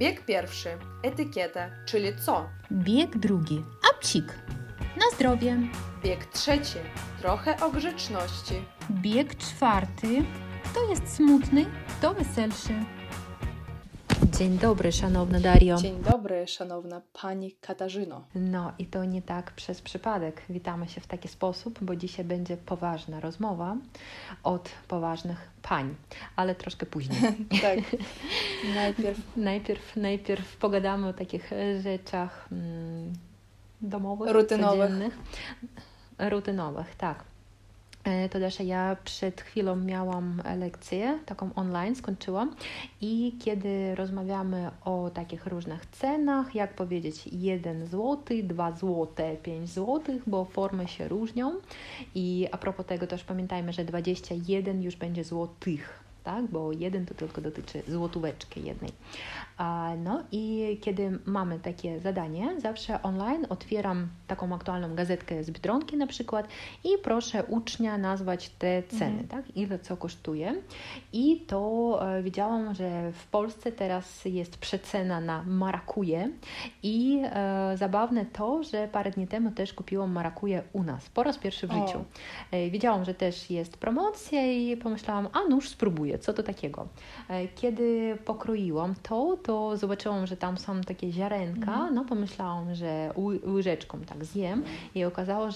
Bieg pierwszy. Etykieta, czyli co? Bieg drugi. Apcik. Na zdrowie. Bieg trzeci. Trochę o grzeczności. Bieg czwarty. Kto jest smutny, kto weselszy. Dzień dobry, szanowna Dario. Dzień dobry, szanowna pani Katarzyno. No i to nie tak przez przypadek. Witamy się w taki sposób, bo dzisiaj będzie poważna rozmowa od poważnych pań, ale troszkę później. tak. Najpierw. najpierw. Najpierw pogadamy o takich rzeczach mm, domowych, rutynowych. Codziennych. Rutynowych, tak. E, to ja przed chwilą miałam lekcję, taką online skończyłam i kiedy rozmawiamy o takich różnych cenach, jak powiedzieć 1 zł, 2 zł, 5 zł, bo formy się różnią i a propos tego też pamiętajmy, że 21 już będzie złotych tak? bo jeden to tylko dotyczy złotóweczki jednej. No i kiedy mamy takie zadanie, zawsze online otwieram taką aktualną gazetkę z Biedronki na przykład i proszę ucznia nazwać te ceny, mhm. tak? ile co kosztuje. I to e, widziałam, że w Polsce teraz jest przecena na marakuje i e, zabawne to, że parę dni temu też kupiłam marakuje u nas, po raz pierwszy w życiu. E, wiedziałam, że też jest promocja i pomyślałam, a nuż spróbuję, co to takiego. E, kiedy pokroiłam to, to zobaczyłam, że tam są takie ziarenka, mhm. no pomyślałam, że łyżeczką tak zjem i okazało,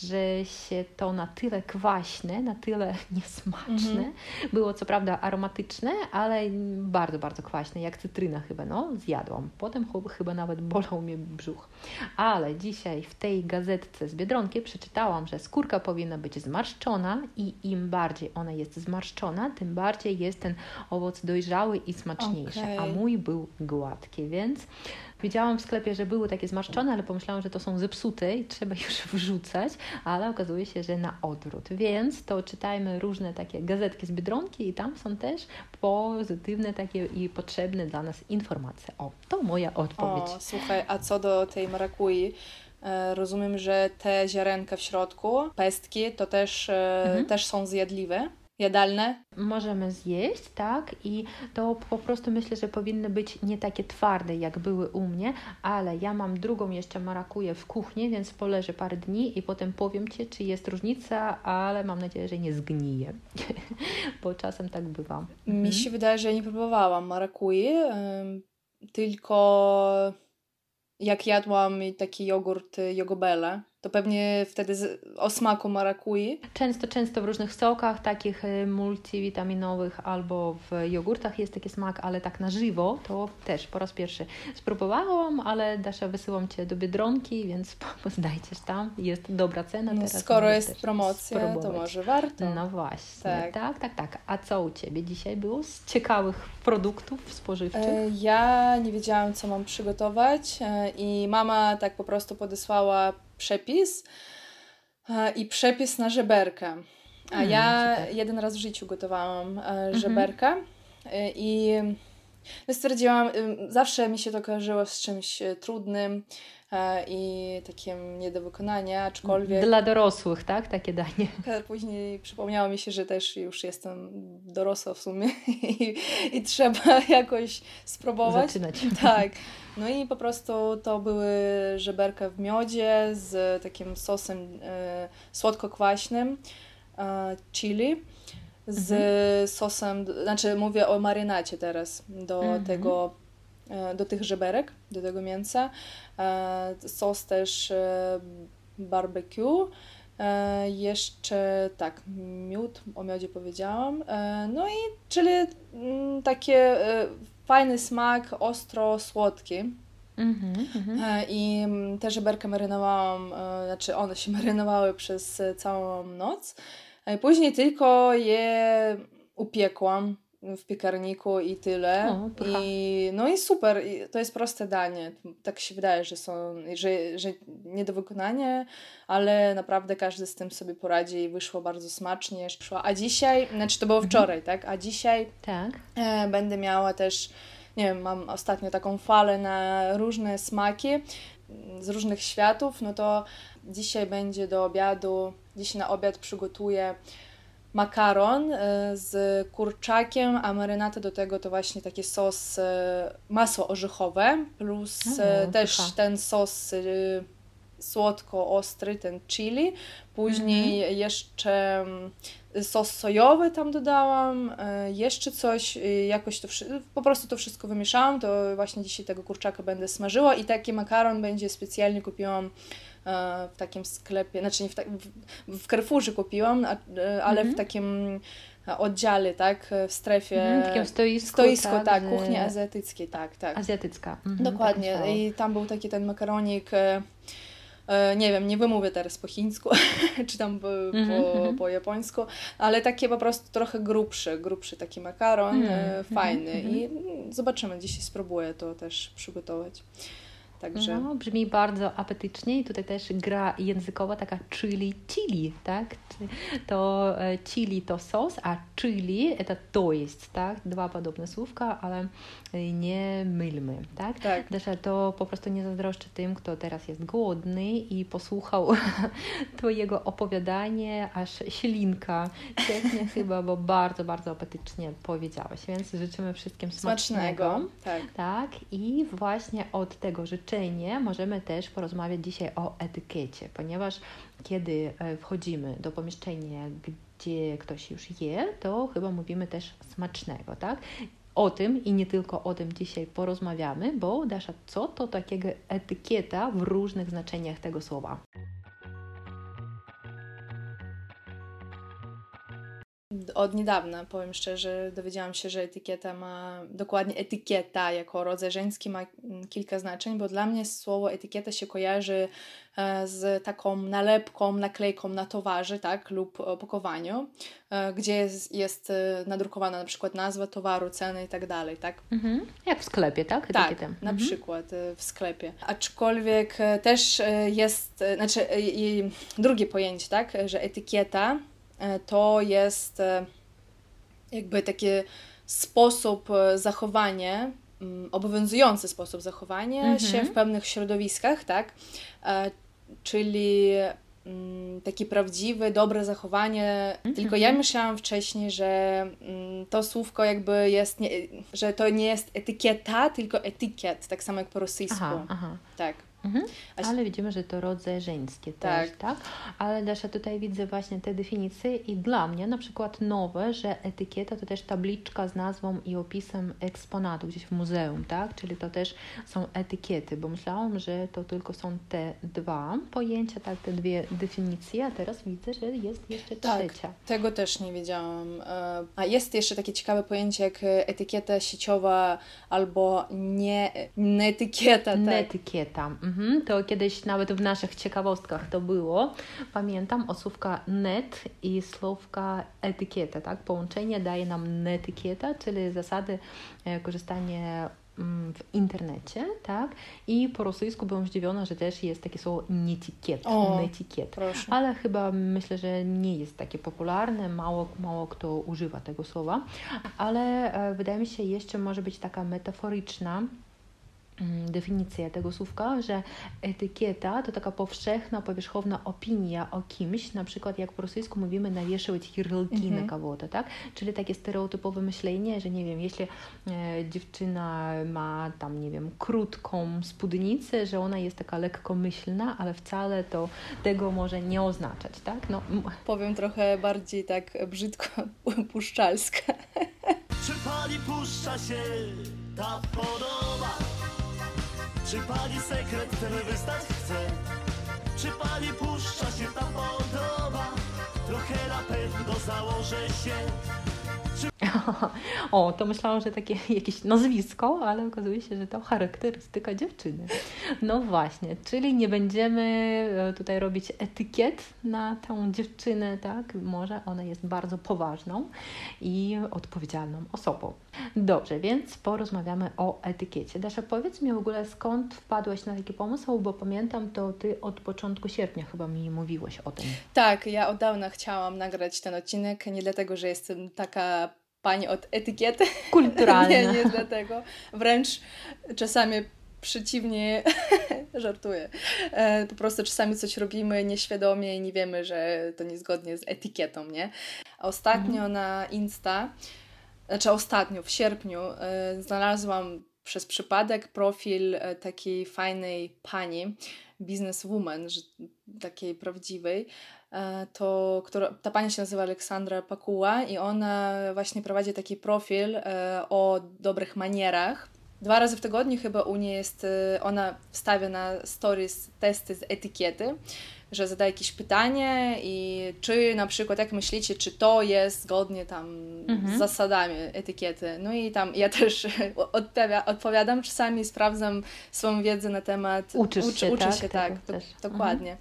że się to na tyle kwaśne, na tyle niesmaczne. Mhm. Było co prawda aromatyczne, ale bardzo, bardzo kwaśne, jak cytryna chyba, no zjadłam. Potem chyba nawet bolał mnie brzuch. Ale dzisiaj w tej gazetce z Biedronki przeczytałam, że skórka powinna być zmarszczona i im bardziej ona jest zmarszczona, tym bardziej jest ten owoc dojrzały i smaczniejszy. Okay. A mój był gładkie, więc widziałam w sklepie, że były takie zmarszczone, ale pomyślałam, że to są zepsute i trzeba już wrzucać, ale okazuje się, że na odwrót. Więc to czytajmy różne takie gazetki z Biedronki i tam są też pozytywne takie i potrzebne dla nas informacje. O, to moja odpowiedź. O, słuchaj, a co do tej marakui, e, rozumiem, że te ziarenka w środku, pestki, to też, e, mhm. też są zjadliwe jadalne? Możemy zjeść, tak? I to po prostu myślę, że powinny być nie takie twarde, jak były u mnie, ale ja mam drugą jeszcze marakuję w kuchni, więc poleżę parę dni i potem powiem Ci, czy jest różnica, ale mam nadzieję, że nie zgnije, bo czasem tak bywa. Mi mhm. się wydaje, że nie próbowałam marakui, tylko jak jadłam taki jogurt Jogobele, to pewnie wtedy z, o smaku marakui. Często, często w różnych sokach takich y, multivitaminowych albo w jogurtach jest taki smak, ale tak na żywo to też po raz pierwszy spróbowałam, ale Dasza wysyłam Cię do Biedronki, więc znajdziesz tam, jest dobra cena. No, teraz skoro jest promocja, spróbować. to może warto. No właśnie, tak. tak, tak, tak. A co u Ciebie dzisiaj było z ciekawych produktów spożywczych? E, ja nie wiedziałam, co mam przygotować e, i mama tak po prostu podesłała przepis e, i przepis na żeberkę. A mm, ja jeden raz w życiu gotowałam e, mhm. żeberkę e, i no stwierdziłam, zawsze mi się to kojarzyło z czymś trudnym, i takim nie do wykonania, aczkolwiek... Dla dorosłych, tak? Takie danie. Później przypomniało mi się, że też już jestem dorosła w sumie i, i trzeba jakoś spróbować. Zaczynać. Tak. No i po prostu to były żeberka w miodzie z takim sosem e, słodko-kwaśnym, e, chili, z mhm. sosem, znaczy mówię o marynacie teraz, do mhm. tego E, do tych żeberek, do tego mięsa. E, sos też e, barbecue. Jeszcze tak, miód, o miodzie powiedziałam. No i czyli mm, takie fajny smak, ostro, słodki. Mm -hmm, I te żeberka marynowałam, znaczy one się marynowały przez całą noc. Później tylko je upiekłam w piekarniku i tyle. O, I, no i super, I to jest proste danie. Tak się wydaje, że są, że, że nie do wykonania, ale naprawdę każdy z tym sobie poradzi i wyszło bardzo smacznie. A dzisiaj, znaczy to było mhm. wczoraj, mhm. tak? A dzisiaj tak. E, będę miała też, nie wiem, mam ostatnio taką falę na różne smaki z różnych światów, no to dzisiaj będzie do obiadu, dziś na obiad przygotuję makaron e, z kurczakiem, a marynata do tego to właśnie taki sos, e, masło orzechowe, plus o, też ten sos słodko-ostry, ten chili. Później mhm. jeszcze mm, sos sojowy tam dodałam, jeszcze coś, jakoś to po prostu to wszystko wymieszałam, to właśnie dzisiaj tego kurczaka będę smażyła i taki makaron będzie specjalnie kupiłam w takim sklepie, znaczy nie w, ta, w, w Carrefourze kupiłam, ale mhm. w takim oddziale, tak, w strefie. Mhm, takim stoisku. Stoisko, tak, tak kuchni azjatyckiej, tak, tak. Azjatycka. Mhm, Dokładnie. Tak I tam był taki ten makaronik. E, e, nie wiem, nie wymówię teraz po chińsku, czy tam po, mhm, po, mhm. po, japońsku, ale takie po prostu trochę grubszy, grubszy taki makaron, mhm, fajny i zobaczymy, dzisiaj spróbuję to też przygotować. Także... No, brzmi bardzo apetycznie i tutaj też gra językowa taka chili chili, tak? To e, chili to sos, a chili to to jest, tak? Dwa podobne słówka, ale nie mylmy, tak? tak. Dasza, to po prostu nie zazdroszczę tym, kto teraz jest głodny i posłuchał Twojego opowiadania, aż ślinka cieknie chyba, bo bardzo, bardzo apetycznie powiedziałaś, więc życzymy wszystkim smacznego. smacznego. Tak. tak. I właśnie od tego życzenia możemy też porozmawiać dzisiaj o etykiecie, ponieważ kiedy e, wchodzimy do pomieszczenia, gdzie ktoś już je, to chyba mówimy też smacznego, tak? O tym i nie tylko o tym dzisiaj porozmawiamy, bo Dasza, co to takiego etykieta w różnych znaczeniach tego słowa? Od niedawna, powiem szczerze, dowiedziałam się, że etykieta ma, dokładnie etykieta jako rodzaj żeński ma kilka znaczeń, bo dla mnie słowo etykieta się kojarzy E, z taką nalepką, naklejką na towarze, tak, lub opakowaniu, e, gdzie jest, jest e, nadrukowana na przykład nazwa towaru, ceny i tak dalej, tak? Mhm. Jak w sklepie, tak? Tak, na mhm. przykład w sklepie. Aczkolwiek też jest, znaczy drugie pojęcie, tak, że etykieta to jest jakby taki sposób zachowania obowiązujący sposób zachowania mhm. się w pewnych środowiskach, tak? czyli mm, takie prawdziwe, dobre zachowanie. Mm -hmm. Tylko ja myślałam wcześniej, że mm, to słówko jakby jest, nie, że to nie jest etykieta, tylko etykiet, tak samo jak po rosyjsku. Aha, aha. Tak. Mhm. Ale widzimy, że to rodzaje żeńskie tak. też, tak? Ale Dasza, tutaj widzę właśnie te definicje i dla mnie na przykład nowe, że etykieta to też tabliczka z nazwą i opisem eksponatu gdzieś w muzeum, tak? Czyli to też są etykiety, bo myślałam, że to tylko są te dwa pojęcia, tak, te dwie definicje, a teraz widzę, że jest jeszcze tak, trzecia. tego też nie wiedziałam. E, a jest jeszcze takie ciekawe pojęcie jak etykieta sieciowa albo nie, neetykieta. Tak? Neetykieta. Mhm. Mhm, to kiedyś nawet w naszych ciekawostkach to było. Pamiętam o słówka net i słówka etykieta, tak? Połączenie daje nam netykieta, czyli zasady e, korzystania mm, w internecie, tak? I po rosyjsku byłam zdziwiona, że też jest takie słowo netikiet, netikiet. Ale chyba myślę, że nie jest takie popularne, mało, mało kto używa tego słowa. Ale e, wydaje mi się, jeszcze może być taka metaforyczna definicja tego słówka, że etykieta to taka powszechna, powierzchowna opinia o kimś, na przykład jak po rosyjsku mówimy nawieszać ярлыки mm -hmm. na kogoś, tak? Czyli takie stereotypowe myślenie, że nie wiem, jeśli e, dziewczyna ma tam, nie wiem, krótką spódnicę, że ona jest taka lekkomyślna, ale wcale to tego może nie oznaczać, tak? No. Powiem trochę bardziej tak brzydko puszczalska. Czy pani puszcza się ta podoba? Czy pani sekret ten wystać chce? Czy pani puszcza się ta podoba? Trochę na pewno założę się o, to myślałam, że takie jakieś nazwisko, ale okazuje się, że to charakterystyka dziewczyny. No właśnie, czyli nie będziemy e, tutaj robić etykiet na tą dziewczynę, tak? Może ona jest bardzo poważną i odpowiedzialną osobą. Dobrze, więc porozmawiamy o etykiecie. Dasza, powiedz mi w ogóle, skąd wpadłaś na taki pomysł, bo pamiętam, to Ty od początku sierpnia chyba mi mówiłaś o tym. Tak, ja od dawna chciałam nagrać ten odcinek, nie dlatego, że jestem taka pani od etykiety. Kulturalna. nie, nie dlatego. Wręcz czasami przeciwnie, żartuję. E, po prostu czasami coś robimy nieświadomie i nie wiemy, że to niezgodnie z etykietą, nie? Ostatnio mhm. na Insta, znaczy ostatnio, w sierpniu, e, znalazłam przez przypadek profil e, takiej fajnej pani, bizneswoman, takiej prawdziwej, to która, ta pani się nazywa Aleksandra Pakuła i ona właśnie prowadzi taki profil o dobrych manierach. Dwa razy w tygodniu chyba u niej jest, y, ona wstawia na stories testy z etykiety, że zadaje jakieś pytanie i czy na przykład, jak myślicie, czy to jest zgodnie tam mhm. z zasadami etykiety. No i tam ja też odpowiadam czasami, sprawdzam swoją wiedzę na temat... Uczysz uczy, się, uczy tak? się, tak, do, dokładnie.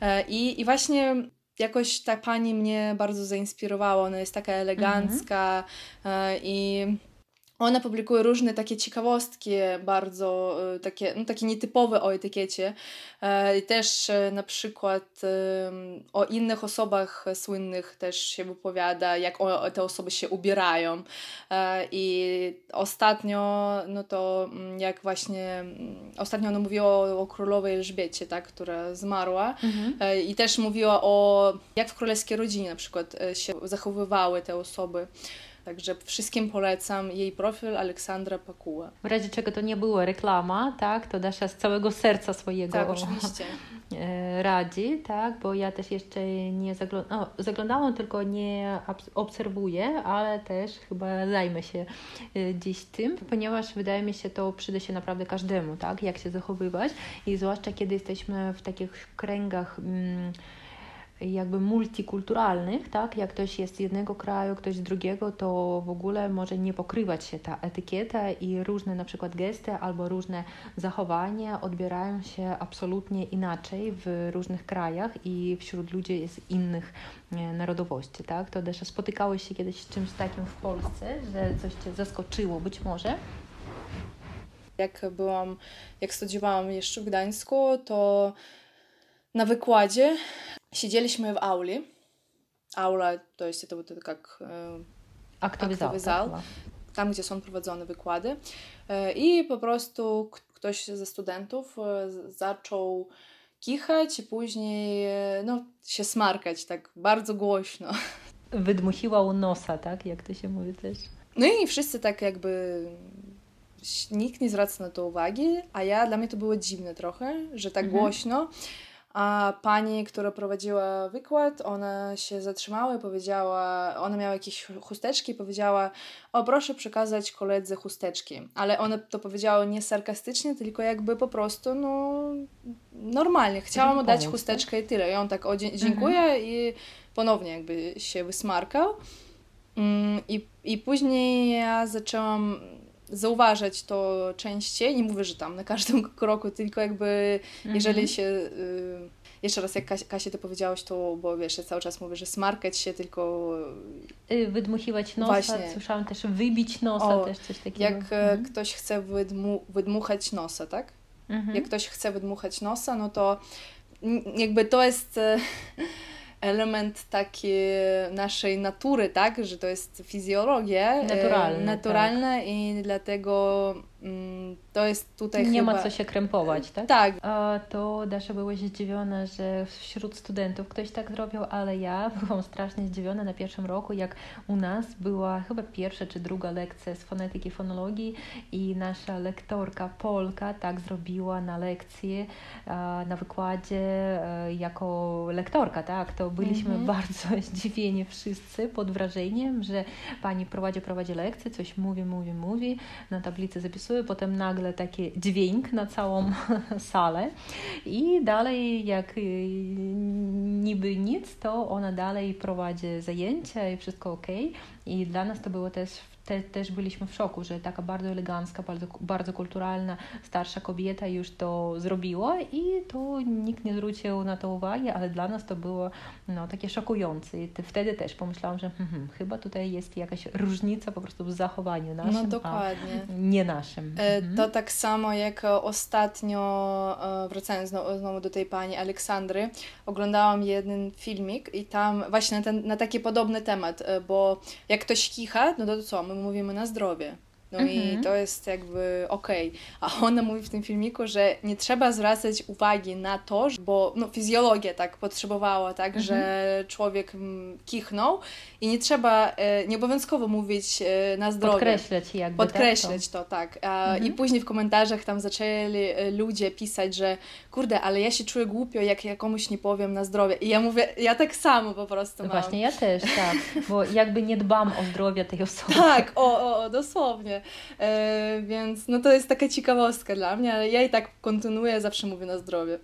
Mhm. I, I właśnie jakoś ta pani mnie bardzo zainspirowała, ona jest taka elegancka mhm. i ona publikuje różne takie ciekawostki, bardzo y, takie, no, takie nietypowe o etykiecie. E, też e, na przykład o innych osobach słynnych też się wypowiada, jak te osoby się ubierają. E, I ostatnio, no to mm, jak właśnie, mm, ostatnio ona mówiła o, o królowej Elżbiecie, tak, która zmarła. Mhm. I też mówiła o, jak w królewskiej rodzinie na przykład się zachowywały te osoby. Także wszystkim polecam jej profil Aleksandra Pakuła. W razie czego to nie była reklama, tak? To Dasza z całego serca swojego tak, oczywiście. E, radzi, tak? Bo ja też jeszcze nie zaglądałam, no, zaglądałam, tylko nie obserwuję, ale też chyba zajmę się e, dziś tym, ponieważ wydaje mi się to przyda się naprawdę każdemu, tak? Jak się zachowywać i zwłaszcza kiedy jesteśmy w takich kręgach mm, jakby multikulturalnych, tak? Jak ktoś jest z jednego kraju, ktoś z drugiego, to w ogóle może nie pokrywać się ta etykieta i różne na przykład gesty albo różne zachowania odbierają się absolutnie inaczej w różnych krajach i wśród ludzi z innych e, narodowości, tak? To też spotykałeś się kiedyś z czymś takim w Polsce, że coś Cię zaskoczyło być może? Jak byłam, jak studiowałam jeszcze w Gdańsku, to na wykładzie Siedzieliśmy w auli. Aula to jest to, to jak aktowy zał, tam gdzie są prowadzone wykłady. E, I po prostu ktoś ze studentów e, zaczął kichać i później e, no, się smarkać tak bardzo głośno. Wydmuchiła u nosa, tak? Jak to się mówi też. No i wszyscy tak jakby nikt nie zwraca na to uwagi, a ja dla mnie to było dziwne trochę, że tak mhm. głośno. A pani, która prowadziła wykład, ona się zatrzymała i powiedziała, ona miała jakieś chusteczki i powiedziała, o proszę przekazać koledze chusteczki. Ale ona to powiedziała nie sarkastycznie, tylko jakby po prostu, no normalnie. Chciała mu dać chusteczkę tak? i tyle. I on tak, o dziękuję mhm. i ponownie jakby się wysmarkał. Mm, I, I później ja zaczęłam zauważać to częściej. Nie mówię, że tam na każdym kroku, tylko jakby jeżeli mhm. się... Y, jeszcze raz, jak Kasia, Kasia to powiedziałaś, to, bo wiesz, ja cały czas mówię, że smarkać się, tylko... Y, wydmuchiwać nosa, Właśnie. słyszałam też wybić nosa, o, też coś takiego. Jak e, mhm. ktoś chce wydmu, wydmuchać nosa, tak? Mhm. Jak ktoś chce wydmuchać nosa, no to jakby to jest e, element taki naszej natury, tak? Że to jest fizjologia e, naturalne, naturalne tak. i dlatego Mm, to jest tutaj Nie chyba... ma co się krępować, tak? Tak. A to Dasza była zdziwiona, że wśród studentów ktoś tak zrobił, ale ja byłam strasznie zdziwiona na pierwszym roku, jak u nas była chyba pierwsza czy druga lekcja z fonetyki, fonologii i nasza lektorka Polka tak zrobiła na lekcji, na wykładzie e, jako lektorka, tak? To byliśmy mhm. bardzo zdziwieni wszyscy pod wrażeniem, że pani prowadzi, prowadzi lekcję, coś mówi, mówi, mówi, na tablicy zapisuje potem nagle taki dźwięk na całą salę i dalej jak y, niby nic, to ona dalej prowadzi zajęcia i wszystko ok. I dla nas to było też te, też byliśmy w szoku, że taka bardzo elegancka, bardzo, bardzo kulturalna, starsza kobieta już to zrobiła i to nikt nie zwrócił na to uwagi, ale dla nas to było no, takie szokujące. I wtedy też pomyślałam, że hmm, hmm, chyba tutaj jest jakaś różnica po prostu w zachowaniu naszym, no, dokładnie. nie naszym. E, mhm. To tak samo jak ostatnio, e, wracając znowu, do tej pani Aleksandry, oglądałam jeden filmik i tam właśnie na, ten, na taki podobny temat, e, bo jak ktoś kicha, no to co, my mówimy na zdrowie. No i Mhm. to jest jakby okej. A ona mówi w tym filmiku, że nie trzeba zwracać uwagi na to, bo no, fizjologia tak potrzebowała, tak, Mhm. że człowiek mm, kichnął i nie trzeba, e, nie obowiązkowo mówić e, na zdrowie. Podkreślać jakby Podkreślać to, tak. A, Mhm. I później w komentarzach tam zaczęli e, ludzie pisać, że kurde, ale ja się czuję głupio, jak ja komuś nie powiem na zdrowie. I ja mówię, ja tak samo po prostu Tak, to. mam. Właśnie ja też, tak, bo jakby nie dbam o zdrowie tej osoby. Tak, o, o dosłownie. E, więc no to jest taka ciekawostka dla mnie, ale ja i tak kontynuuję, zawsze mówię na zdrowie.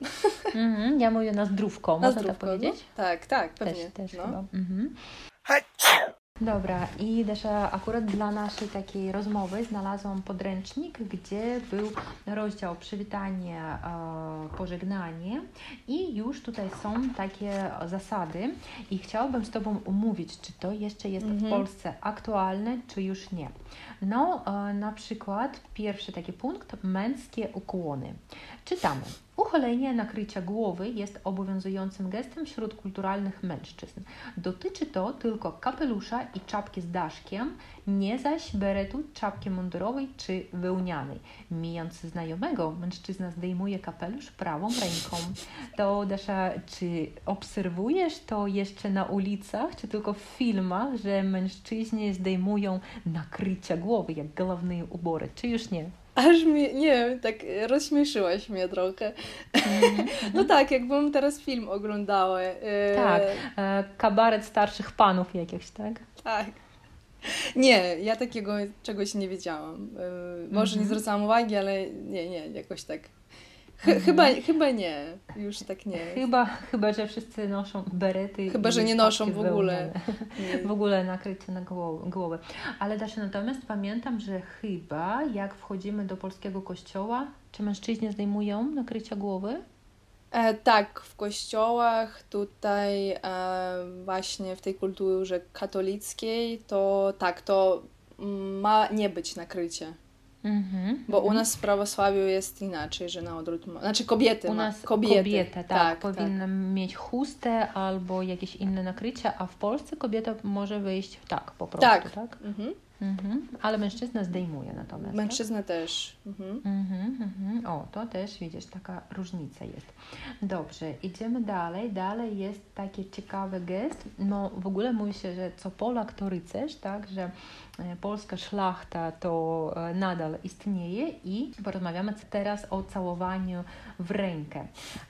Mhm, ja mówię na zdrówko, Na można tak zdrówko, no. powiedzieć? Tak, tak, Też, pewnie. też no. chyba. Mhm. Dobra, i Desza, akurat dla naszej takiej rozmowy znalazłam podręcznik, gdzie był rozdział przywitanie, e, pożegnanie i już tutaj są takie zasady i chciałabym z Tobą umówić, czy to jeszcze jest w Mhm. Polsce aktualne, czy już nie. No, e, na przykład pierwszy taki punkt, męskie ukłony. Czytamy. Uchylenie nakrycia głowy jest obowiązującym gestem wśród kulturalnych mężczyzn. Dotyczy to tylko kapelusza i czapki z daszkiem, nie zaś beretu, czapki mundurowej czy wełnianej. Mijając znajomego, mężczyzna zdejmuje kapelusz prawą ręką. To Dasza, czy obserwujesz to jeszcze na ulicach, czy tylko w filmach, że mężczyźni zdejmują nakrycia głowy, jak główne ubory, czy już nie? Aż mi, nie wiem, tak rozśmieszyłaś mnie trochę. No tak, jakbym teraz film oglądała. e, Tak, e, kabaret starszych panów jakichś, tak? Tak. Nie, ja takiego czegoś nie wiedziałam. E, Może nie Mhm. zwracałam uwagi, ale nie, nie, jakoś tak. Ch- Mhm. Chyba, chyba nie, już tak nie. Chyba, chyba, że wszyscy noszą berety. Chyba, że nie noszą w ogóle. W ogóle nakrycie na gło- głowę. Ale Dasza, natomiast pamiętam, że chyba jak wchodzimy do polskiego kościoła, czy mężczyźni zdejmują nakrycia głowy? E, tak, w kościołach tutaj e, właśnie w tej kulturze katolickiej to tak, to ma nie być nakrycie. Mhm. Bo u mhm. nas w prawosławiu jest inaczej, że na odwrót. ma- Znaczy kobiety U ma. nas kobiety. kobieta, tak, powinna mieć chustę albo jakieś inne nakrycie, a w Polsce kobieta może wyjść tak, po prostu, Tak. tak? Mhm. Mhm. Ale mężczyzna zdejmuje natomiast. tak? Mężczyzna też. Mhm. Mhm, mhm. O, to też widzisz, taka różnica jest. Dobrze, idziemy dalej. Dalej jest taki ciekawy gest. No, w ogóle mówi się, że co Polak to rycerz, tak, że polska szlachta to e, nadal istnieje i porozmawiamy teraz o całowaniu w rękę.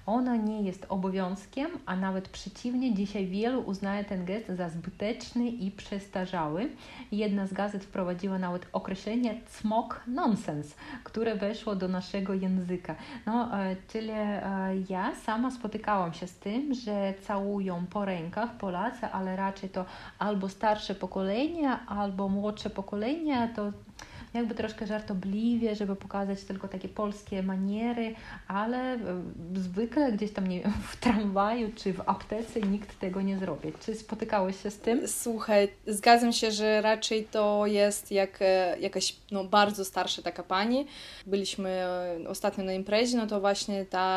Ona nie jest obowiązkiem, a nawet przeciwnie, dzisiaj wielu uznaje ten gest za zbyteczny i przestarzały. Jedna z gazet wprowadziła nawet określenie cmok nonsens, które weszło do naszego języka. No, e, czyli e, ja sama spotykałam się z tym, że całują po rękach Polacy, ale raczej to albo starsze pokolenie, albo młodsze pokolenie, to jakby troszkę żartobliwie, żeby pokazać tylko takie polskie maniery, ale e, zwykle gdzieś tam, nie wiem, w tramwaju czy w aptece nikt tego nie zrobi. Czy spotykałeś się z tym? Słuchaj, zgadzam się, że raczej to jest jak e, jakaś no, bardzo starsza taka pani. Byliśmy e, ostatnio na imprezie, no to właśnie ta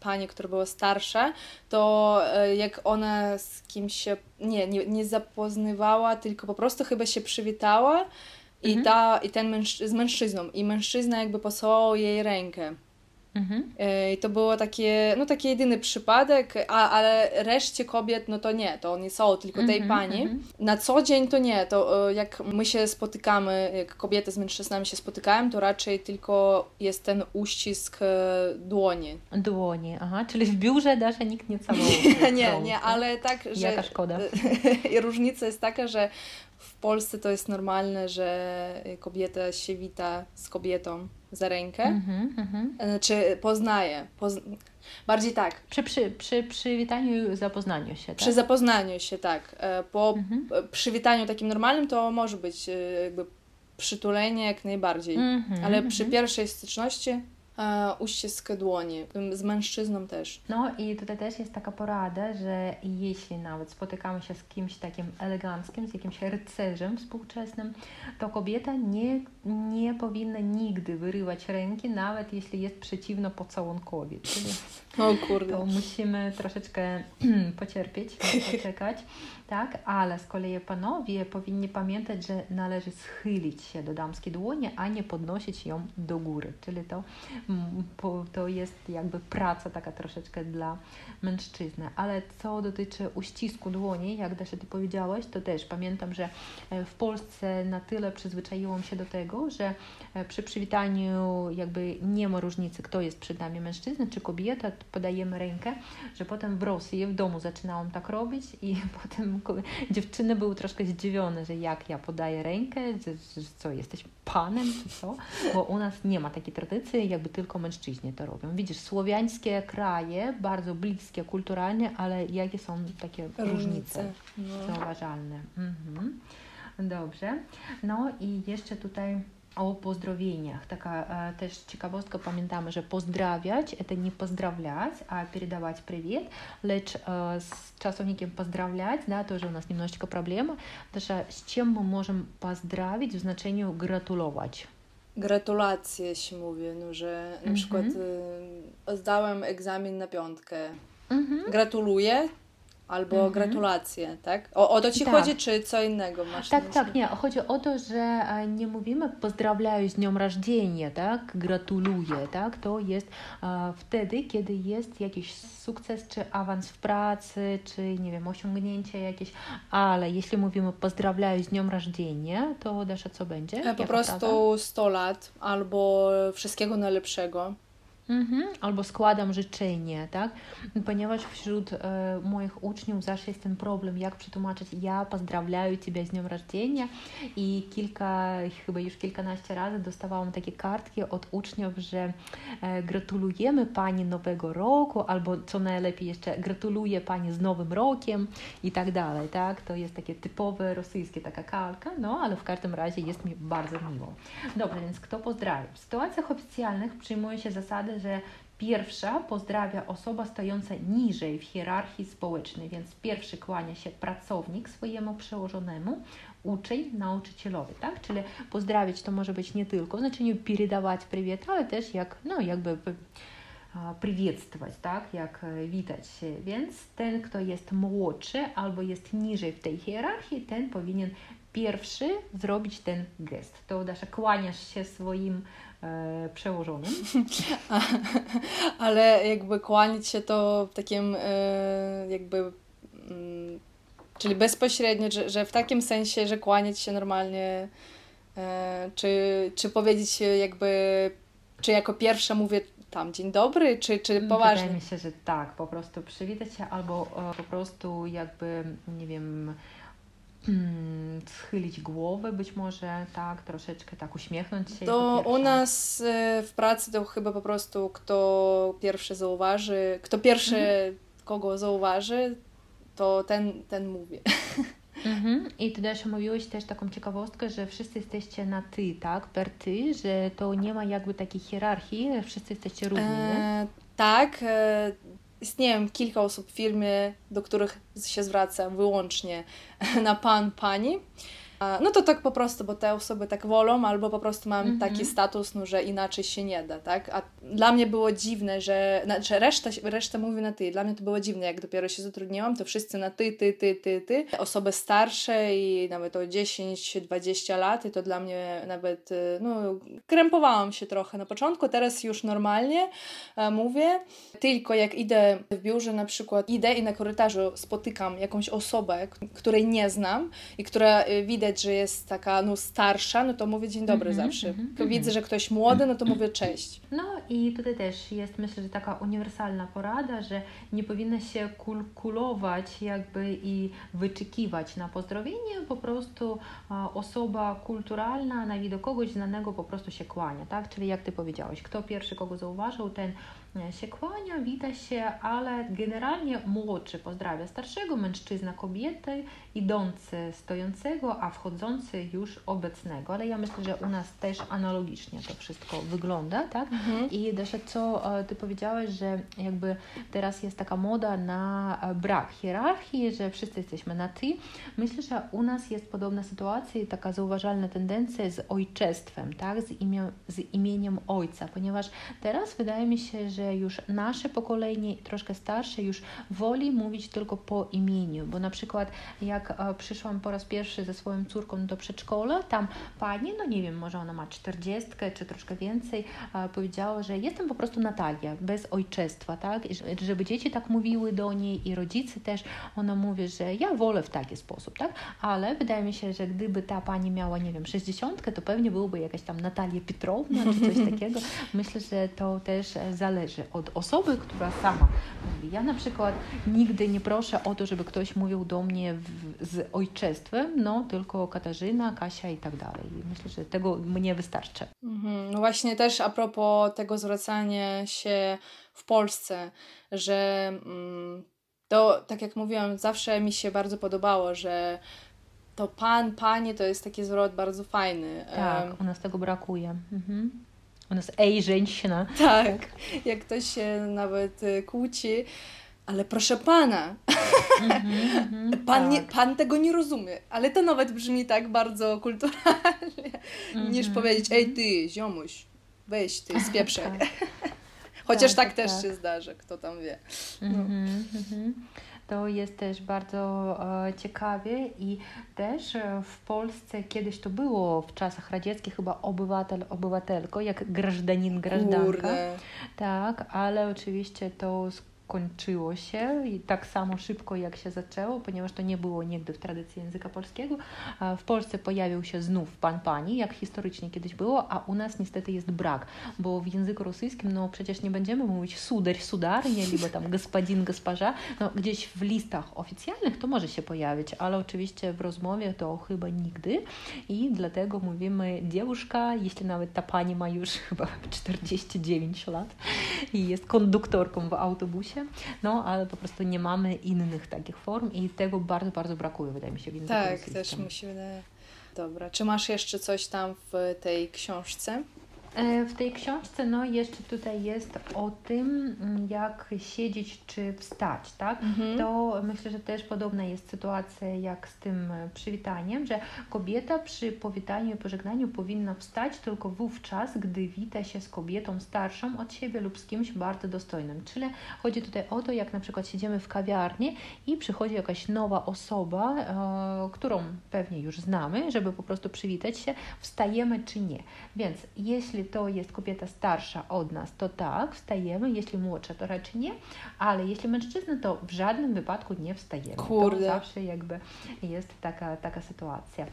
pani, która była starsza, to jak ona z kimś się nie, nie, nie zapoznawała, tylko po prostu chyba się przywitała i, Mhm. ta, i ten mężczy- z mężczyzną i mężczyzna jakby pocałował jej rękę. Mhm. E, I to było takie, no taki jedyny przypadek, a, ale reszcie kobiet, no to nie, to nie są tylko tej Mhm, pani. mhm. Na co dzień to nie, to e, jak my się spotykamy, jak kobiety z mężczyznami się spotykają, to raczej tylko jest ten uścisk e, dłoni. Dłonie, aha, czyli w biurze Dasza nikt nie całował. nie, nie, ale tak, że... Jaka szkoda. I różnica jest taka, że w Polsce to jest normalne, że kobieta się wita z kobietą za rękę, Mhm, mhm. czy poznaje, poz... bardziej tak, Przy, przy, przy przywitaniu i zapoznaniu się, tak? Przy zapoznaniu się, tak. E, Po Mhm. e, przywitaniu takim normalnym to może być jakby przytulenie jak najbardziej. Mhm, Ale mhm. przy pierwszej styczności uścisk dłoni, z mężczyzną też. No i tutaj też jest taka porada, że jeśli nawet spotykamy się z kimś takim eleganckim, z jakimś rycerzem współczesnym, to kobieta nie, nie powinna nigdy wyrywać ręki, nawet jeśli jest przeciwna pocałunkowi. Czyli o kurde. To musimy troszeczkę pocierpieć, poczekać, tak? Ale z kolei panowie powinni pamiętać, że należy schylić się do damskiej dłoni, a nie podnosić ją do góry. Czyli to, to jest jakby praca taka troszeczkę dla mężczyzny. Ale co dotyczy uścisku dłoni, jak Dasza Ty powiedziałaś, to też pamiętam, że e, w Polsce na tyle przyzwyczaiłam się do tego, że e, przy przywitaniu jakby nie ma różnicy, kto jest przed nami, mężczyzna czy kobieta, podajemy rękę, że potem w Rosji w domu zaczynałam tak robić i potem dziewczyny były troszkę zdziwione, że jak ja podaję rękę, że, że co, jesteś panem czy co? Bo u nas nie ma takiej tradycji, jakby tylko mężczyźni to robią. Widzisz, słowiańskie kraje, bardzo bliskie kulturalnie, ale jakie są takie różnice, różnice no. zauważalne. Mhm. Dobrze. No i jeszcze tutaj o pozdrowieniach. Taka e, też ciekawostka, pamiętamy, że pozdrawiać to nie pozdrawiać, a передавать привет, lecz e, z czasownikiem pozdrawiać, да, тоже у нас немножечко проблема. Dasza, z czym my możemy pozdrowić w znaczeniu gratulować? Gratulacje się mówi, no, że na przykład y, zdałem egzamin na piątkę. Gratuluję, albo mhm. gratulacje, tak? O, o to Ci tak. chodzi, czy co innego masz? Tak, tak, nie, chodzi o to, że e, nie mówimy pozdrawiam z dniem rodzenia, tak? Gratuluję, tak? To jest a, wtedy, kiedy jest jakiś sukces, czy awans w pracy, czy nie wiem, osiągnięcie jakieś, ale jeśli mówimy pozdrawiam z dniem rodzenia, to Dasza, co będzie? E, po prostu 100 lat albo wszystkiego najlepszego. Mhm. Albo składam życzenie, tak? Ponieważ wśród e, moich uczniów zawsze jest ten problem, jak przetłumaczyć ja pozdrawiam Ciebie z dniem rodzenia i kilka, chyba już kilkanaście razy dostawałam takie kartki od uczniów, że e, gratulujemy Pani nowego roku albo co najlepiej jeszcze gratuluję Pani z nowym rokiem i tak dalej, tak? To jest takie typowe rosyjskie taka kalka, no ale w każdym razie jest mi bardzo miło. Dobra, więc kto pozdrawił? W sytuacjach oficjalnych przyjmuje się zasady, że pierwsza pozdrawia osoba stojąca niżej w hierarchii społecznej, więc pierwszy kłania się pracownik swojemu przełożonemu, uczeń nauczycielowi, tak? Czyli pozdrawiać to może być nie tylko w znaczeniu передавать привет, ale też jak, no jakby приветствовать, tak? Jak e, witać się. Więc ten, kto jest młodszy albo jest niżej w tej hierarchii, ten powinien pierwszy zrobić ten gest. To Dasza, kłaniasz się swoim e, przełożonym. Ale jakby kłaniać się to w takim e, jakby mm, czyli bezpośrednio, że, że w takim sensie, że kłaniać się normalnie e, czy, czy powiedzieć jakby czy jako pierwsza mówię tam dzień dobry, czy, czy mm, poważnie? Wydaje mi się, że tak, po prostu przywitać się albo e, po prostu jakby, nie wiem, Hmm, schylić głowę być może, tak, troszeczkę tak uśmiechnąć się. To u nas e, w pracy to chyba po prostu kto pierwszy zauważy, kto pierwszy mhm. kogo zauważy, to ten, ten mówi. Mhm. I ty też mówiłeś też taką ciekawostkę, że wszyscy jesteście na ty, tak, per ty, że to nie ma jakby takiej hierarchii, wszyscy jesteście równi, e, Tak, e, istnieją kilka osób w firmie, do których się zwraca wyłącznie na pan, pani. No to tak po prostu, bo te osoby tak wolą, albo po prostu mam mm -hmm. taki status, no, że inaczej się nie da, tak? A dla mnie było dziwne, że znaczy reszta, reszta mówi na ty. Dla mnie to było dziwne, jak dopiero się zatrudniłam, to wszyscy na ty, ty, ty, ty, ty. Osoby starsze i nawet o 10-20 lat i to dla mnie nawet, y, no, krępowałam się trochę na początku, teraz już normalnie e, mówię. Tylko jak idę w biurze na przykład, idę i na korytarzu spotykam jakąś osobę, której nie znam i która y, widać widać, że jest taka no, starsza, no to mówię dzień dobry mm -hmm, zawsze. Mm -hmm. Widzę, że ktoś młody, no to mówię cześć. No i tutaj też jest myślę, że taka uniwersalna porada, że nie powinno się kulkulować jakby i wyczekiwać na pozdrowienie, po prostu osoba kulturalna na widok kogoś znanego po prostu się kłania, tak? Czyli jak Ty powiedziałeś, kto pierwszy kogo zauważył, ten się kłania, wita się, ale generalnie młodszy pozdrawia starszego, mężczyzna kobietę, idący stojącego, a wchodzący już obecnego, ale ja myślę, że u nas też analogicznie to wszystko wygląda, tak? Mhm. I Dasza, co Ty powiedziałaś, że jakby teraz jest taka moda na brak hierarchii, że wszyscy jesteśmy na ty. Myślę, że u nas jest podobna sytuacja i taka zauważalna tendencja z ojczestwem, tak? z, imię, z imieniem ojca, ponieważ teraz wydaje mi się, że już nasze pokolenie, troszkę starsze, już woli mówić tylko po imieniu, bo na przykład jak przyszłam po raz pierwszy ze swoją córką do przedszkola, tam pani, no nie wiem, może ona ma czterdziestkę czy troszkę więcej, powiedziała, że jestem po prostu Natalia, bez ojczestwa, tak? Żeby dzieci tak mówiły do niej i rodzice też, ona mówi, że ja wolę w taki sposób, tak? Ale wydaje mi się, że gdyby ta pani miała, nie wiem, 60, to pewnie byłoby jakaś tam Natalia Pietrowna czy coś takiego. Myślę, że to też zależy od osoby, która sama mówi. Ja na przykład nigdy nie proszę o to, żeby ktoś mówił do mnie w, z ojczestwem, no tylko Katarzyna, Kasia i tak dalej. Myślę, że tego mnie wystarczy. Mhm. No właśnie też a propos tego zwracania się w Polsce, że mm, to, tak jak mówiłam, zawsze mi się bardzo podobało, że to pan, panie to jest taki zwrot bardzo fajny. Tak, u nas tego brakuje. Mhm. U nas ej, żeńszyna. Tak, jak ktoś się nawet y, kłóci, ale proszę pana, mm-hmm, pan, tak. nie, pan tego nie rozumie, ale to nawet brzmi tak bardzo kulturalnie, niż powiedzieć, ej ty, ziomuś, weź ty, spieprzaj. tak. Chociaż tak, tak też tak. się zdarzy, kto tam wie. No. To jest też bardzo e, ciekawie i też e, w Polsce kiedyś to było w czasach radzieckich chyba obywatel, obywatelko, jak grażdanin, grażdanka. Kurde. Tak, ale oczywiście to kończyło się i tak samo szybko jak się zaczęło, ponieważ to nie było nigdy w tradycji języka polskiego. W Polsce pojawił się znów pan pani, jak historycznie kiedyś było, a u nas niestety jest brak, bo w języku rosyjskim no przecież nie będziemy mówić sudarь, sudarnie, albo tam gospodin, госпожа, no gdzieś w listach oficjalnych to może się pojawić, ale oczywiście w rozmowie to chyba nigdy i dlatego mówimy dziewuszka, jeśli nawet ta pani ma już chyba 49 lat i jest konduktorką w autobusie, no ale po prostu nie mamy innych takich form i tego bardzo, bardzo brakuje, wydaje mi się, w języku Tak, rosyjskim. też mi się wydaje. Dobra, czy masz jeszcze coś tam w tej książce? E, w tej książce no, jeszcze tutaj jest o tym, mm, jak siedzieć czy wstać, tak? Mhm. To myślę, że też podobna jest sytuacja jak z tym e, przywitaniem, że kobieta przy powitaniu i pożegnaniu powinna wstać tylko wówczas, gdy wita się z kobietą starszą od siebie lub z kimś bardzo dostojnym. Czyli chodzi tutaj o to, jak na przykład siedzimy w kawiarni i przychodzi jakaś nowa osoba, e, którą pewnie już znamy, żeby po prostu przywitać się, wstajemy czy nie. Więc jeśli jeśli to jest kobieta starsza od nas, to tak, wstajemy, jeśli młodsza, to raczej nie, ale jeśli mężczyzna, to w żadnym wypadku nie wstajemy. Kurde. To zawsze jakby jest taka, taka sytuacja.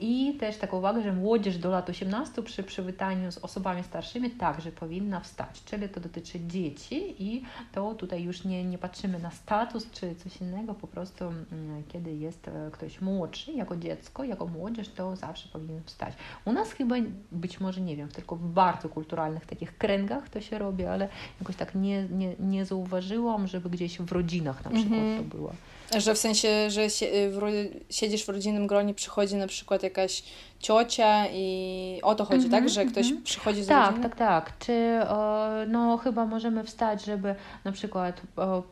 I też taka uwaga, że młodzież do lat 18 przy przywitaniu z osobami starszymi także powinna wstać, czyli to dotyczy dzieci i to tutaj już nie, nie patrzymy na status czy coś innego, po prostu mm, kiedy jest e, ktoś młodszy, jako dziecko, jako młodzież, to zawsze powinien wstać. U nas chyba być może, nie wiem, tylko w bardzo kulturalnych takich kręgach to się robi, ale jakoś tak nie, nie, nie zauważyłam, żeby gdzieś w rodzinach na przykład mm -hmm. to było. Że w sensie, że w, siedzisz w rodzinnym gronie, przychodzi na przykład jakaś ciocia i o to chodzi, mm -hmm, tak? Że ktoś mm -hmm. przychodzi z tak, rodziny? Tak, tak, tak. Czy no chyba możemy wstać, żeby na przykład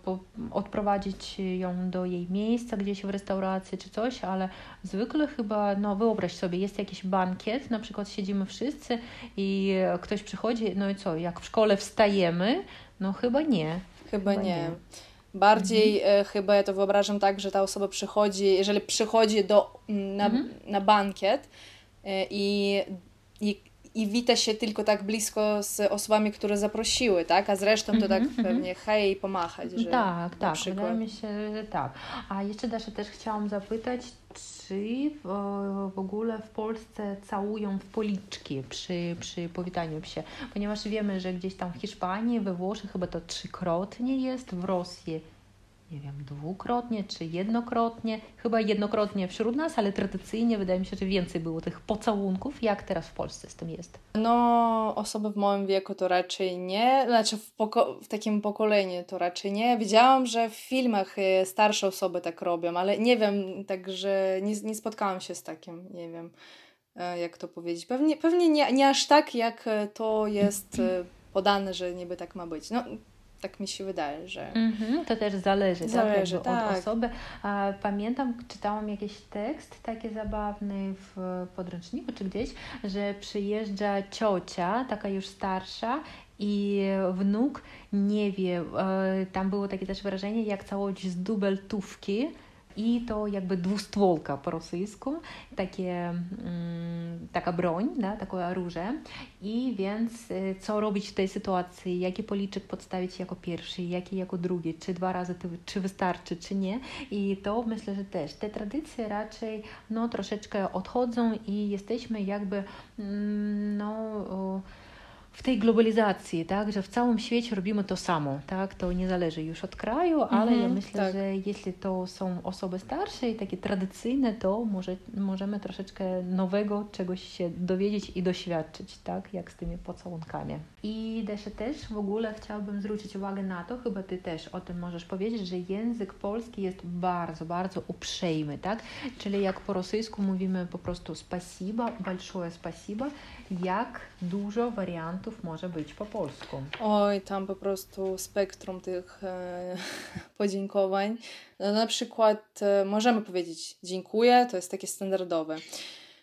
po, odprowadzić ją do jej miejsca gdzieś w restauracji czy coś, ale zwykle chyba, no wyobraź sobie, jest jakiś bankiet, na przykład siedzimy wszyscy i ktoś przychodzi, no i co, jak w szkole wstajemy? No chyba nie. Chyba, chyba nie. nie. Bardziej mhm. E, chyba ja to wyobrażam tak, że ta osoba przychodzi, jeżeli przychodzi do, mm, na, mhm. na bankiet e, i, i, i wita się tylko tak blisko z osobami, które zaprosiły, tak? A zresztą to tak mhm, pewnie hej, pomachać. Że tak, tak, przykład... wydaje mi się, że tak. A jeszcze Dasza też chciałam zapytać, czy w, w ogóle w Polsce całują w policzki przy, przy powitaniu się, ponieważ wiemy, że gdzieś tam w Hiszpanii, we Włoszech chyba to trzykrotnie jest, w Rosji nie wiem, dwukrotnie czy jednokrotnie. Chyba jednokrotnie wśród nas, ale tradycyjnie wydaje mi się, że więcej było tych pocałunków. Jak teraz w Polsce z tym jest? No, osoby w moim wieku to raczej nie, znaczy w, poko- w takim pokoleniu to raczej nie. Widziałam, że w filmach e, starsze osoby tak robią, ale nie wiem, także nie, nie spotkałam się z takim, nie wiem e, jak to powiedzieć. Pewnie, pewnie nie, nie aż tak, jak e, to jest podane, że niby tak ma być. No, tak mi się wydaje, że. Mm-hmm, to też zależy, zależy tak, tak. od osoby. Pamiętam, czytałam jakiś tekst taki zabawny w podręczniku czy gdzieś, że przyjeżdża ciocia, taka już starsza, i wnuk nie wie, e, tam było takie też wyrażenie, jak całość z dubeltówki i to jakby dwustwolka po rosyjsku, takie, mm, taka broń, da, takie oręże. I więc y, co robić w tej sytuacji, jaki policzek podstawić jako pierwszy, jaki jako drugi, czy dwa razy, czy wystarczy, czy nie. I to myślę, że też te tradycje raczej no, troszeczkę odchodzą i jesteśmy jakby mm, no w tej globalizacji, tak, że w całym świecie robimy to samo, tak, to nie zależy już od kraju, ale ja mhm, myślę, tak. że jeśli to są osoby starsze i takie tradycyjne, to może, możemy troszeczkę nowego czegoś się dowiedzieć i doświadczyć, tak, jak z tymi pocałunkami. I Desze też w ogóle chciałabym zwrócić uwagę na to, chyba Ty też o tym możesz powiedzieć, że język polski jest bardzo, bardzo uprzejmy, tak, czyli jak po rosyjsku mówimy po prostu spasiba, большое spasiba, jak dużo wariantów może być po polsku? Oj, tam po prostu spektrum tych e, podziękowań. No, na przykład e, możemy powiedzieć dziękuję, to jest takie standardowe.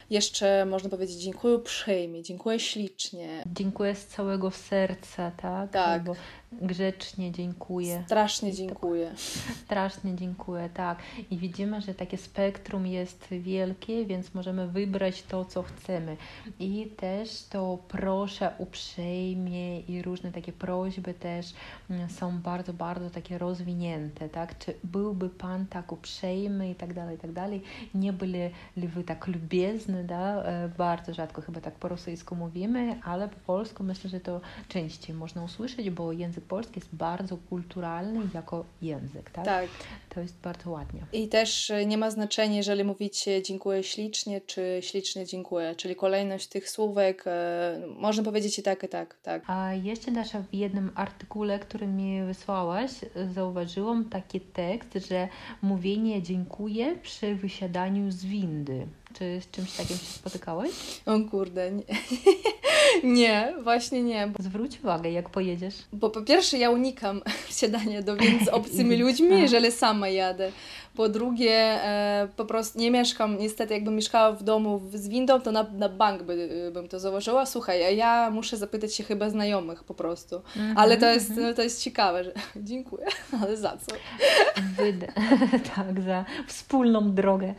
Jeszcze można powiedzieć dziękuję uprzejmie, dziękuję ślicznie. Dziękuję z całego serca, tak? Tak. Albo grzecznie dziękuję. Strasznie dziękuję. Strasznie dziękuję, tak. I widzimy, że takie spektrum jest wielkie, więc możemy wybrać to, co chcemy. I też to proszę uprzejmie i różne takie prośby też mm, są bardzo, bardzo takie rozwinięte, tak? Czy byłby Pan tak uprzejmy i tak dalej, i tak dalej. Nie byli wy tak lubiezni, da? E, bardzo rzadko chyba tak po rosyjsku mówimy, ale po polsku myślę, że to częściej można usłyszeć, bo język polski jest bardzo kulturalny jako język, tak? Tak. To jest bardzo ładnie. I też e, nie ma znaczenia, jeżeli mówicie dziękuję ślicznie, czy ślicznie dziękuję, czyli kolejność tych słówek, e, można powiedzieć i tak, i tak, tak. A jeszcze Dasza, w jednym artykule, który mi wysłałaś, zauważyłam taki tekst, że mówienie dziękuję przy wysiadaniu z windy. Czy z czymś takim się spotykałeś? O kurde, nie. nie, właśnie nie. Zwróć uwagę, jak pojedziesz. Bo po pierwsze ja unikam wsiadania do wind z obcymi ludźmi, jeżeli sama jadę. Po drugie, e, po prostu nie mieszkam, niestety jakbym mieszkała w domu z windą, to na, na bank by, bym to założyła. Słuchaj, ja muszę zapytać się chyba znajomych po prostu. Mm -hmm, ale to jest, mm -hmm. to jest ciekawe, że dziękuję, ale za co? Wydę, tak, za wspólną drogę,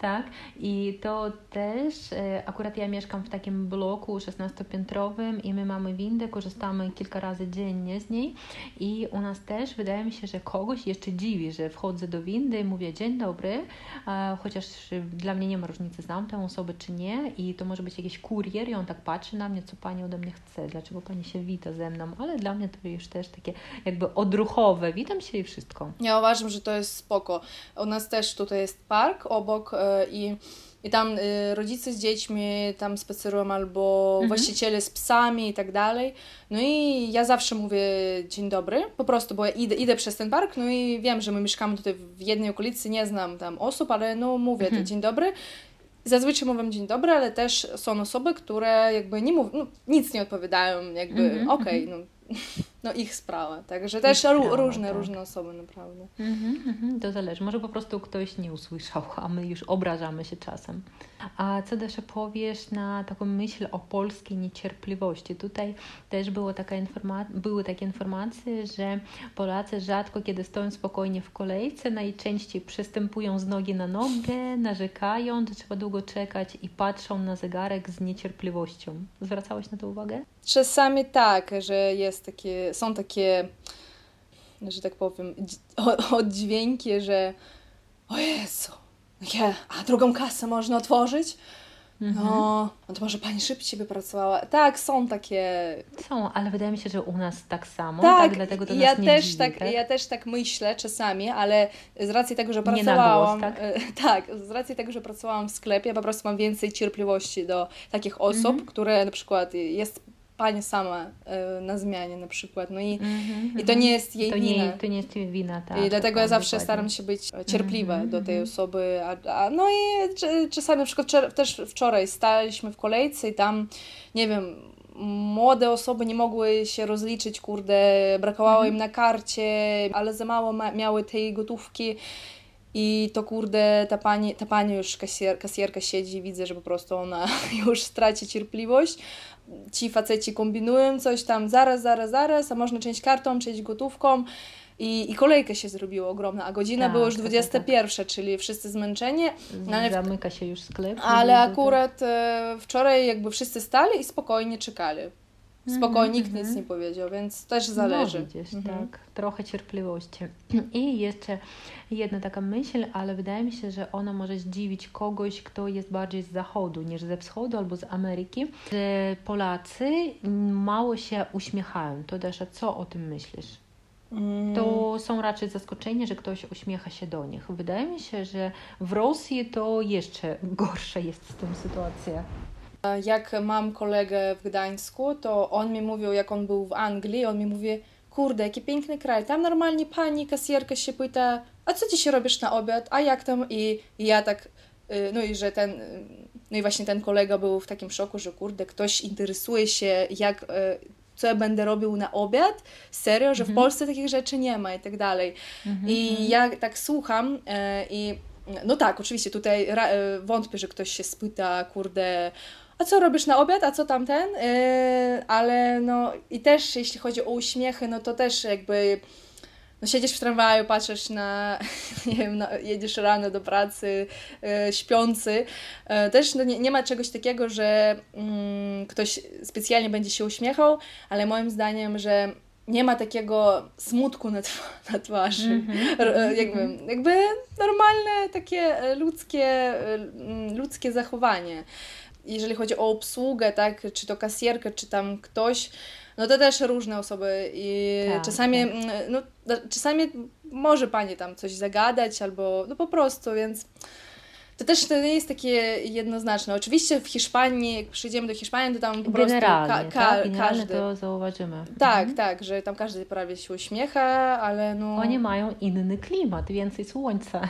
tak. I to też, e, akurat ja mieszkam w takim bloku 16-piętrowym i my mamy windę, korzystamy kilka razy dziennie z niej i u nas też wydaje mi się, że kogoś jeszcze dziwi, że wchodzę do windy i mówię dzień dobry, chociaż dla mnie nie ma różnicy, znam tę osobę czy nie i to może być jakiś kurier i on tak patrzy na mnie, co Pani ode mnie chce, dlaczego Pani się wita ze mną, ale dla mnie to już też takie jakby odruchowe, witam się i wszystko. Ja uważam, że to jest spoko. U nas też tutaj jest park obok e, i i tam y, rodzice z dziećmi tam spacerują albo mhm. właściciele z psami i tak dalej. No i ja zawsze mówię dzień dobry, po prostu, bo ja idę, idę przez ten park, no i wiem, że my mieszkamy tutaj w jednej okolicy, nie znam tam osób, ale no mówię mhm. to dzień dobry. Zazwyczaj mówię dzień dobry, ale też są osoby, które jakby nie mówią, no, nic nie odpowiadają, jakby mhm. okej, okay, no no ich sprawa. Także też sprawa, różne, tak. różne osoby naprawdę. Mhm, mhm, to zależy. Może po prostu ktoś nie usłyszał, a my już obrażamy się czasem. A co też powiesz na taką myśl o polskiej niecierpliwości? Tutaj też było taka informa- były takie informacje, że Polacy rzadko kiedy stoją spokojnie w kolejce, najczęściej przystępują z nogi na nogę, narzekają, że trzeba długo czekać i patrzą na zegarek z niecierpliwością. Zwracałeś na to uwagę? Czasami tak, że jest takie, są takie, że tak powiem, oddźwięki, że o Jezu, yeah, a drugą kasę można otworzyć? Mhm. No, no to może pani szybciej by pracowała. Tak, są takie. Są, ale wydaje mi się, że u nas tak samo. Tak, tak dlatego to ja nas też dziwi, tak, tak, Ja też tak myślę czasami, ale z racji tego, że pracowałam. Głos, tak? tak? z racji tego, że pracowałam w sklepie, po prostu mam więcej cierpliwości do takich osób, mhm. które na przykład jest pani sama e, na zmianie na przykład. No i, mm-hmm, i to nie jest jej to wina. Nie, to nie jest jej wina, tak. I dlatego ja zawsze dokładnie. staram się być cierpliwa mm-hmm, do tej osoby. A, a, no i czasami na przykład też wczoraj staliśmy w kolejce i tam, nie wiem, młode osoby nie mogły się rozliczyć, kurde, brakowało mm-hmm. im na karcie, ale za mało ma- miały tej gotówki. I to kurde, ta pani, ta pani już kasier, kasjerka siedzi, widzę, że po prostu ona już straci cierpliwość, ci faceci kombinują coś tam zaraz, zaraz, zaraz, a można część kartą, część gotówką. I, I kolejkę się zrobiło ogromna, a godzina tak, była już 21, tak, tak. czyli wszyscy zmęczeni. No, ale Zamyka się już sklep. Ale akurat e, wczoraj jakby wszyscy stali i spokojnie czekali. Spokojnie, nikt nic nie powiedział, więc też zależy. No, widzisz, mhm. tak, trochę cierpliwości. I jeszcze jedna taka myśl, ale wydaje mi się, że ona może zdziwić kogoś, kto jest bardziej z zachodu niż ze wschodu albo z Ameryki, że Polacy mało się uśmiechają. To Dasza, co o tym myślisz? Mm. To są raczej zaskoczeni, że ktoś uśmiecha się do nich. Wydaje mi się, że w Rosji to jeszcze gorsza jest z tym sytuacja. Jak mam kolegę w Gdańsku, to on mi mówił, jak on był w Anglii, on mi mówi, kurde, jaki piękny kraj, tam normalnie pani kasjerka się pyta, a co dzisiaj robisz na obiad, a jak tam, i, i ja tak, y, no i że ten, no i właśnie ten kolega był w takim szoku, że kurde, ktoś interesuje się, jak, y, co ja będę robił na obiad, serio, że w mhm. Polsce takich rzeczy nie ma i tak dalej. Mhm, I mhm. ja tak słucham y, i no tak, oczywiście tutaj wątpię, że ktoś się spyta, kurde, a co robisz na obiad, a co tamten? Yy, ale no i też jeśli chodzi o uśmiechy, no to też jakby no siedzisz w tramwaju, patrzysz na, nie wiem, no, jedziesz rano do pracy, yy, śpiący. Yy, też no, nie, nie, ma czegoś takiego, że yy, ktoś specjalnie będzie się uśmiechał, ale moim zdaniem, że nie ma takiego smutku na, tw- na twarzy. Mm-hmm. Jakby, jakby normalne takie ludzkie, ludzkie zachowanie jeżeli chodzi o obsługę, tak, czy to kasjerkę, czy tam ktoś, no to też różne osoby i tak, czasami, tak. Mm, no, czasami może Pani tam coś zagadać albo no po prostu, więc to też to nie jest takie jednoznaczne. Oczywiście w Hiszpanii, jak przyjdziemy do Hiszpanii, to tam po prostu ka- ka- tak? każdy. to zauważymy. Tak, mhm. tak, że tam każdy prawie się uśmiecha, ale no... Oni mają inny klimat, więcej słońca.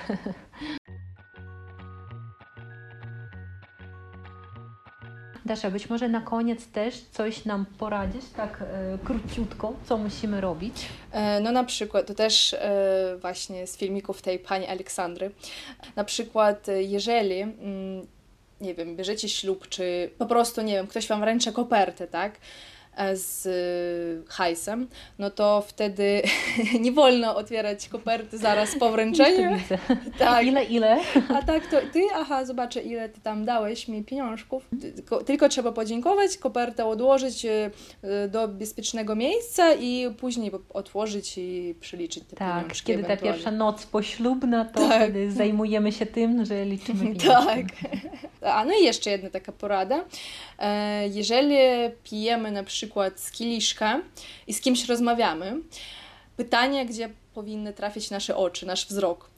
Dasza, być może na koniec też coś nam poradzisz, tak e, króciutko, co musimy robić? E, no na przykład, to też e, właśnie z filmików tej pani Aleksandry. Na przykład, e, jeżeli, mm, nie wiem, bierzecie ślub, czy po prostu, nie wiem, ktoś Wam wręcza kopertę, tak? E, z hajsem, no to wtedy nie wolno otwierać koperty zaraz po wręczeniu. Tak. Ile, ile? A tak, to ty, aha, zobaczę ile ty tam dałeś mi pieniążków. Tylko, tylko trzeba podziękować, kopertę odłożyć e, do bezpiecznego miejsca i później otworzyć i przeliczyć te tak, pieniążki. kiedy ta pierwsza noc poślubna, to tak. wtedy zajmujemy się tym, że liczymy pieniążki. Tak. A no i jeszcze jedna taka porada. E, jeżeli pijemy na przykład z kieliszka i z kimś rozmawiamy, pytanie, gdzie powinny trafić nasze oczy, nasz wzrok.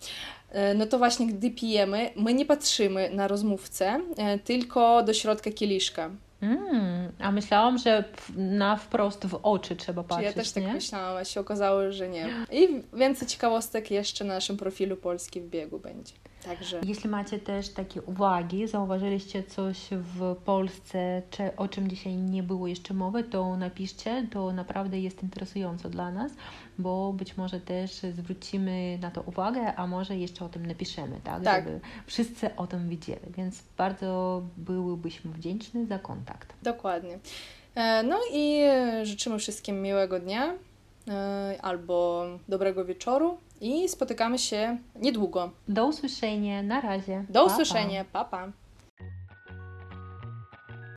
E, no to właśnie, gdy pijemy, my nie patrzymy na rozmówcę, e, tylko do środka kieliszka. Mm, a myślałam, że na wprost w oczy trzeba patrzeć. Ja też tak nie? myślałam, a się okazało, że nie. I więcej ciekawostek jeszcze na naszym profilu Polski w biegu będzie. Także. Jeśli macie też takie uwagi, zauważyliście coś w Polsce, czy, o czym dzisiaj nie było jeszcze mowy, to napiszcie, to naprawdę jest interesujące dla nas, bo być może też zwrócimy na to uwagę, a może jeszcze o tym napiszemy, tak, tak. żeby wszyscy o tym widzieli, więc bardzo byłybyśmy wdzięczni za kontakt. Dokładnie. E, no i życzymy wszystkim miłego dnia e, albo dobrego wieczoru і спотикаємо ще недовго. До услышення, наразі. До услышення, па-па.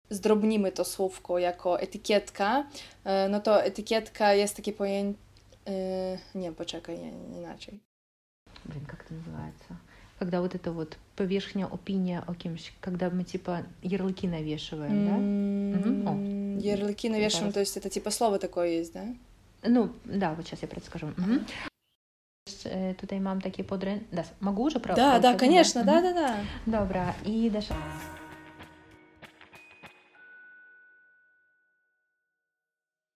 Zdrobnimy to słówko jako etykietka. No to etykietka jest takie pojęcie. Nie, poczekaj, nie, inaczej. Блин, как это называется? Когда вот это вот поверхня опиния о кимś, когда мы типа ярлыки навешиваем, да? Mm-hmm. Ярлыки навешиваем, то есть это типа слово такое есть, да? Ну, да, вот сейчас я предскажу. Угу. Tutaj mam takie podrę... Da, mogę już, prawda? Da, da, конечно, да, да, да. Dobra, i dasz...